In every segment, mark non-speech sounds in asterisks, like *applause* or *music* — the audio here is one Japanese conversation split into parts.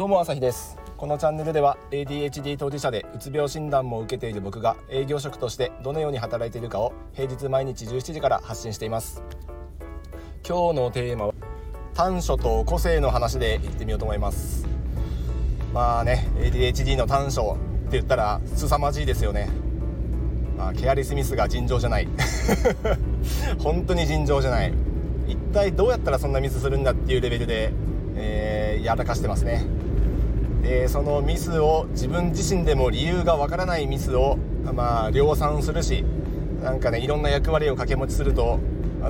どうも朝日です。このチャンネルでは ADHD 当事者でうつ病診断も受けている僕が営業職としてどのように働いているかを平日毎日17時から発信しています。今日のテーマは短所と個性の話でいってみようと思います。まあね ADHD の短所って言ったら凄まじいですよね。まあ、ケアリスミスが尋常じゃない。*laughs* 本当に尋常じゃない。一体どうやったらそんなミスするんだっていうレベルで、えー、やらかしてますね。でそのミスを自分自身でも理由がわからないミスを、まあ、量産するしなんかねいろんな役割を掛け持ちすると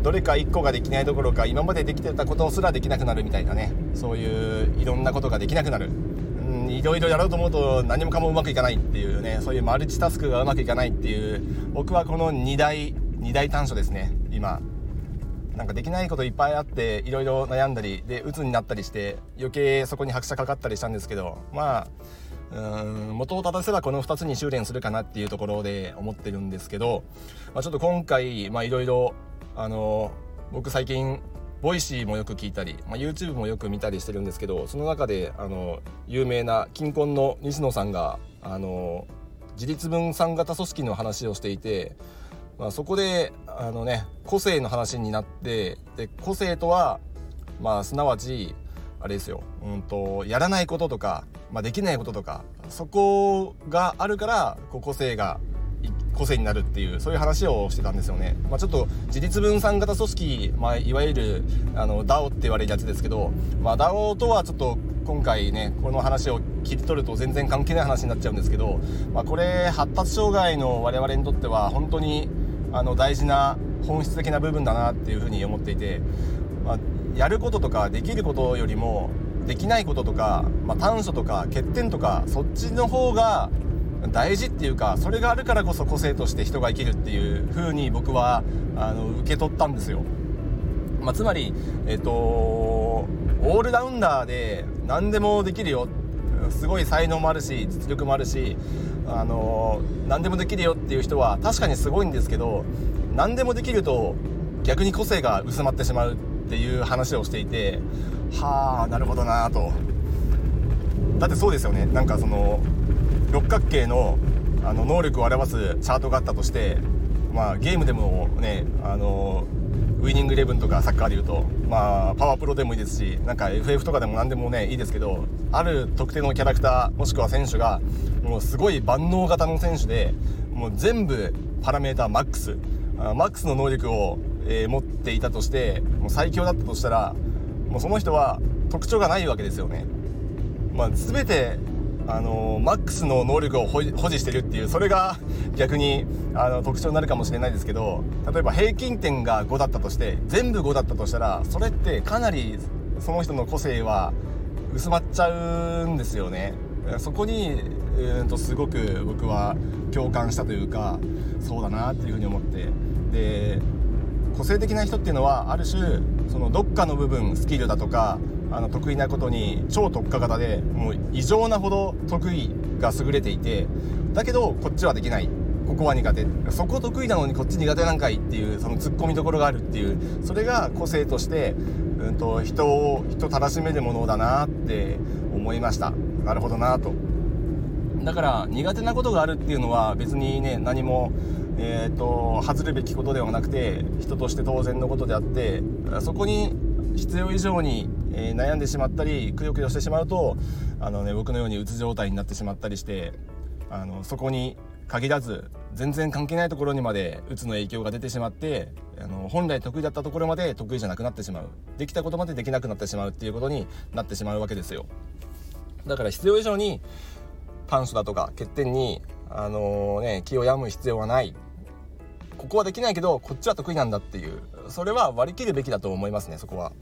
どれか1個ができないどころか今までできてたことすらできなくなるみたいなねそういういろんなことができなくなる。いろいろやろうと思うと何もかもうまくいかないっていうねそういうマルチタスクがうまくいかないっていう僕はこの2大2大短所ですね今。なんかできないこといっぱいあっていろいろ悩んだりで鬱になったりして余計そこに拍車かかったりしたんですけどまあうん元を正せばこの2つに収斂するかなっていうところで思ってるんですけど、まあ、ちょっと今回まあいろいろあの僕最近 Voicy もよく聞いたり、まあ、YouTube もよく見たりしてるんですけどその中であの有名なキンコンの西野さんがあの自立分散型組織の話をしていて、まあ、そこであの、ね、個性の話になってで個性とは、まあ、すなわちあれですよ、うんと、やらないこととか、まあ、できないこととかそこがあるからこう個性が個性になるっていうそういう話をしてたんですよね、まあ、ちょっと自立分散型組織、まあ、いわゆるあの DAO って言われるやつですけど、まあ、DAO とはちょっと今回ねこの話を切り取ると全然関係ない話になっちゃうんですけど、まあ、これ発達障害の我々にとっては本当にあの大事な本質的な部分だなっていうふうに思っていて、まあ、やることとかできることよりもできないこととか、まあ、短所とか欠点とかそっちの方が大事っていうかそれがあるからこそ個性として人が生きるっていう風に僕はあの受け取ったんですよ、まあ、つまりえっ、とオールラウンダーで何でもできるよすごい才能もあるし実力もあるしあの何でもできるよっていう人は確かにすごいんですけど何でもできると逆に個性が薄まってしまうっていう話をしていてはあなるほどなと。だってそうですよね。なんかその六角形のあの能力を表すチャートがあったとして、まあ、ゲームでもねあのウイニングイレブンとかサッカーでいうと、まあ、パワープロでもいいですしなんか FF とかでも何でもねいいですけどある特定のキャラクターもしくは選手がもうすごい万能型の選手でもう全部パラメーターマックスマックスの能力を、えー、持っていたとしてもう最強だったとしたらもうその人は特徴がないわけですよね。まあ、全てあのマックスの能力を保持してるっていうそれが逆にあの特徴になるかもしれないですけど例えば平均点が5だったとして全部5だったとしたらそれってかなりその人の個性は薄まっちゃうんですよね。そこに、えー、とすごく僕は共感したというかそうだなっていうふうに思って。で個性的な人っていうのはある種そのどっかの部分スキルだとかあの得意なことに超特化型でもう異常なほど得意が優れていてだけどこっちはできない。ここは苦手。そこ得意なのにこっち苦手なんかいっていうそのツッコミどころがあるっていうそれが個性として、うんと、人を人たらしめるものだなって思いました。なるほどなと。だから苦手なことがあるっていうのは別にね何もえーと、と恥ずるべきことではなくて人として当然のことであってそこに必要以上にえー、悩んでしまったりくよくよしてしまうとあの、ね、僕のようにうつ状態になってしまったりしてあのそこに限らず全然関係ないところにまでうつの影響が出てしまってあの本来得意だったところまで得意じゃなくなってしまう。できたことまでできなくなってしまうっていうことになってしまうわけですよ。だから必要以上に短所だとか欠点に、あのー、ね、気を病む必要はない。ここはできないけどこっちは得意なんだっていうそれは割り切るべきだと思いますねそこは。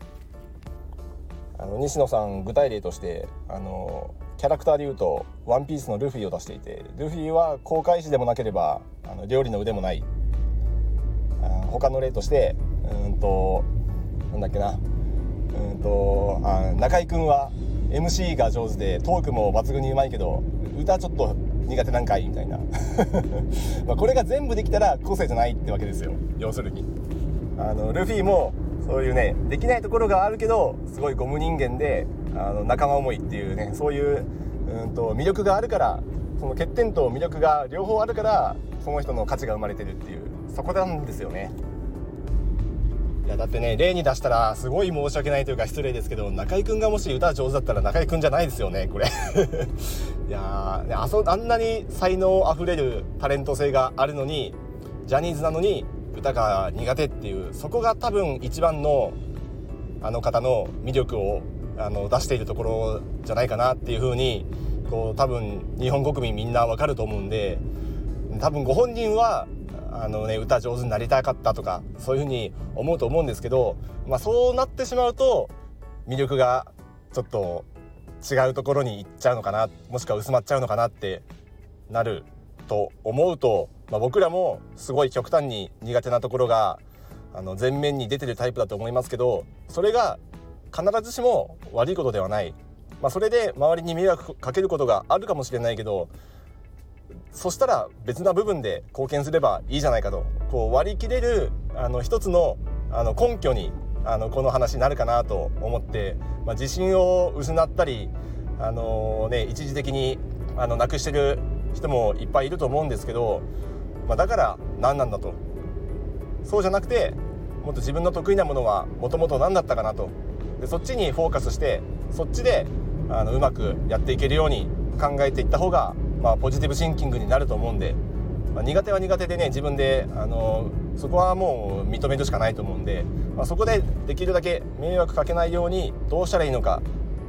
あの西野さん具体例としてあのキャラクターでいうと「ワンピースのルフィを出していてルフィは航海士でもなければあの料理の腕もない。あ他の例としてうんとなんだっけな。うんとあ中居君は MC が上手でトークも抜群にうまいけど歌ちょっと苦手なんかいみたいな。*laughs* まこれが全部できたら個性じゃないってわけですよ。要するに。あのルフィもそういうねできないところがあるけどすごいゴム人間であの仲間思いっていうねそういううんと魅力があるからその欠点と魅力が両方あるからその人の価値が生まれてるっていうそこなんですよね。いやだってね例に出したらすごい申し訳ないというか失礼ですけど中居君がもし歌上手だったら中居君じゃないですよねこれ *laughs* いやーあそあんなに才能あふれるタレント性があるのにジャニーズなのに歌が苦手っていうそこが多分一番のあの方の魅力をあの出しているところじゃないかなっていうふうにこう多分日本国民みんなわかると思うんで多分ご本人はあの、ね、歌上手になりたかったとかそういうふうに思うと思うんですけど、まあ、そうなってしまうと魅力がちょっと違うところに行っちゃうのかなもしくは薄まっちゃうのかなってなると思うと、まあ、僕らもすごい極端に苦手なところがあの前面に出てるタイプだと思いますけどそれが必ずしも悪いことではない、まあ、それで周りに迷惑かけることがあるかもしれないけどそしたら別な部分で貢献すればいいじゃないかと。こう割り切れるあの一つのあの根拠にあのこの話になるかなと思って、まあ、自信を失ったり、あのね、一時的にあのなくしてる人もいっぱいいると思うんですけど、まあ、だから何なんだと。そうじゃなくてもっと自分の得意なものはもともと何だったかなと。でそっちにフォーカスしてそっちであのうまくやっていけるように考えていった方が、まあ、ポジティブシンキングになると思うんで、まあ、苦手は苦手でね自分であのそこはもう認めるしかないと思うんで、まあ、そこでできるだけ迷惑かけないようにどうしたらいいのか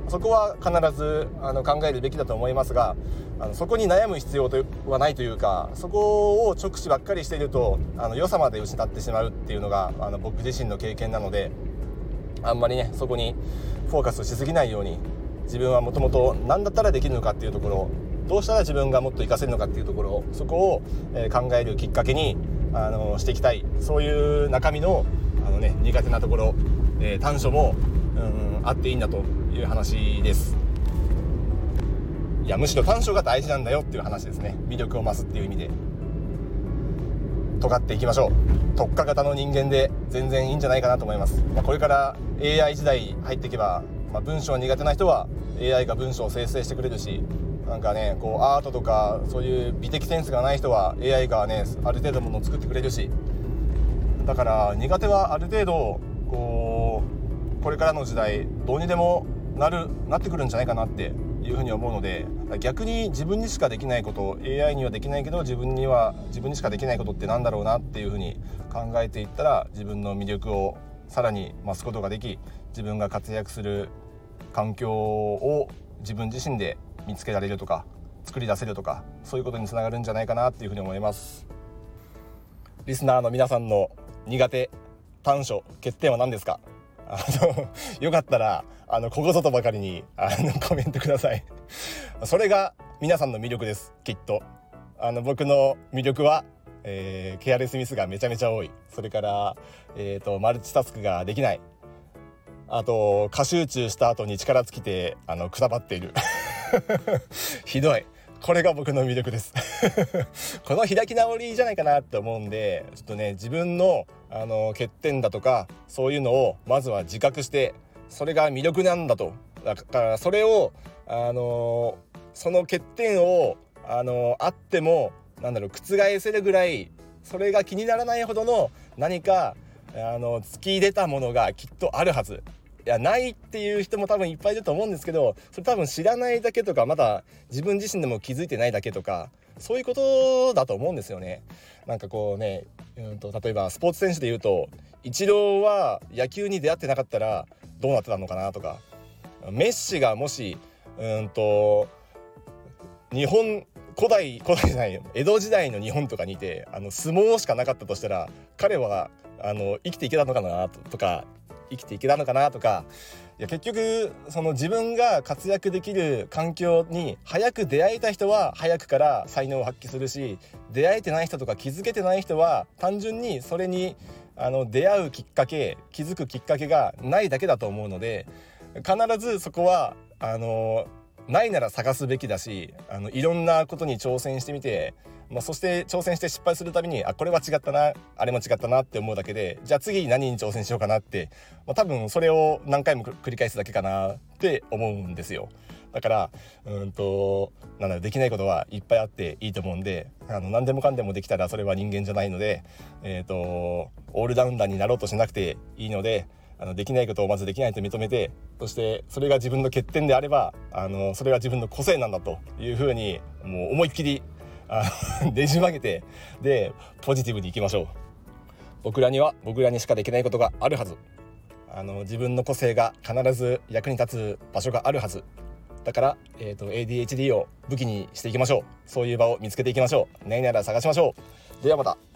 そこは必ずあの考えるべきだと思いますがあのそこに悩む必要はないというかそこを直視ばっかりしているとあの良さまで失ってしまうっていうのがあの僕自身の経験なのであんまりねそこにフォーカスしすぎないように自分はもともと何だったらできるのかっていうところどうしたら自分がもっと活かせるのかっていうところそこを、考えるきっかけにあのしていきたい。そういう中身のあの、ね、苦手なところ、えー、短所も、うん、あっていいんだという話です。いやむしろ短所が大事なんだよっていう話ですね。魅力を増すっていう意味で。尖っていきましょう。特化型の人間で全然いいんじゃないかなと思います、まあ、これから AI 時代入っていけばまあ、文章苦手な人は AI が文章を生成してくれるしなんかねこうアートとかそういう美的センスがない人は AI がねある程度ものを作ってくれるし。だから苦手はある程度こうこれからの時代どうにでもなるなってくるんじゃないかなっていうふうに思うので逆に自分にしかできないこと AI にはできないけど自分には自分にしかできないことってなんだろうなっていうふうに考えていったら自分の魅力をさらに増すことができ自分が活躍する環境を自分自身で見つけられるとか作り出せるとかそういうことにつながるんじゃないかなっていうふうに思います。リスナーの皆さんの苦手短所欠点は何ですか？あのよかったらあのここぞとばかりにあのコメントください。それが皆さんの魅力ですきっと。あの僕の魅力はえー、ケアレスミスがめちゃめちゃ多い。それから、えーと、マルチタスクができない。あと過集中した後に力尽きてあのくたばっている。*laughs* ひどい。これが僕の魅力です。*laughs* この開き直りじゃないかなって思うんでちょっとね自分のあの欠点だとかそういうのをまずは自覚してそれが魅力なんだと。だからそれをあのその欠点をあのあってもなんだろう覆せるぐらいそれが気にならないほどの何かあの突き出たものがきっとあるはず。いやないっていう人も多分いっぱいいると思うんですけどそれ多分知らないだけとかまだ自分自身でも気づいてないだけとかそういうことだと思うんですよね。なんかこうね、うんと、例えばスポーツ選手で言うとイチローは野球に出会ってなかったらどうなってたのかなとかメッシがもしうんと日本古代古代じゃない江戸時代の日本とかにいてあの相撲しかなかったとしたら彼はあの生きていけたのかなとか生きていけたのかなとかいや結局その自分が活躍できる環境に早く出会えた人は早くから才能を発揮するし出会えてない人とか気づけてない人は単純にそれにあの出会うきっかけ気づくきっかけがないだけだと思うので必ずそこはあのないなら探すべきだしあのいろんなことに挑戦してみて、まあ、そして挑戦して失敗するたびにあこれは違ったなあれも違ったなって思うだけでじゃあ次何に挑戦しようかなって、まあ、多分それを何回も繰り返すだけかなって思うんですよ。だからうんとなんだできないことはいっぱいあっていいと思うんであの何でもかんでもできたらそれは人間じゃないので、えーと、オールラウンダーになろうとしなくていいのであのできないことをまずできないと認めてそしてそれが自分の欠点であればあのそれが自分の個性なんだというふうにもう思いっきりあ *laughs* ねじ曲げてでポジティブにいきましょう。僕らには僕らにしかできないことがあるはず。あの自分の個性が必ず役に立つ場所があるはず。だから、えーと、ADHD を武器にしていきましょう。そういう場を見つけていきましょう。何なら探しましょう。ではまた。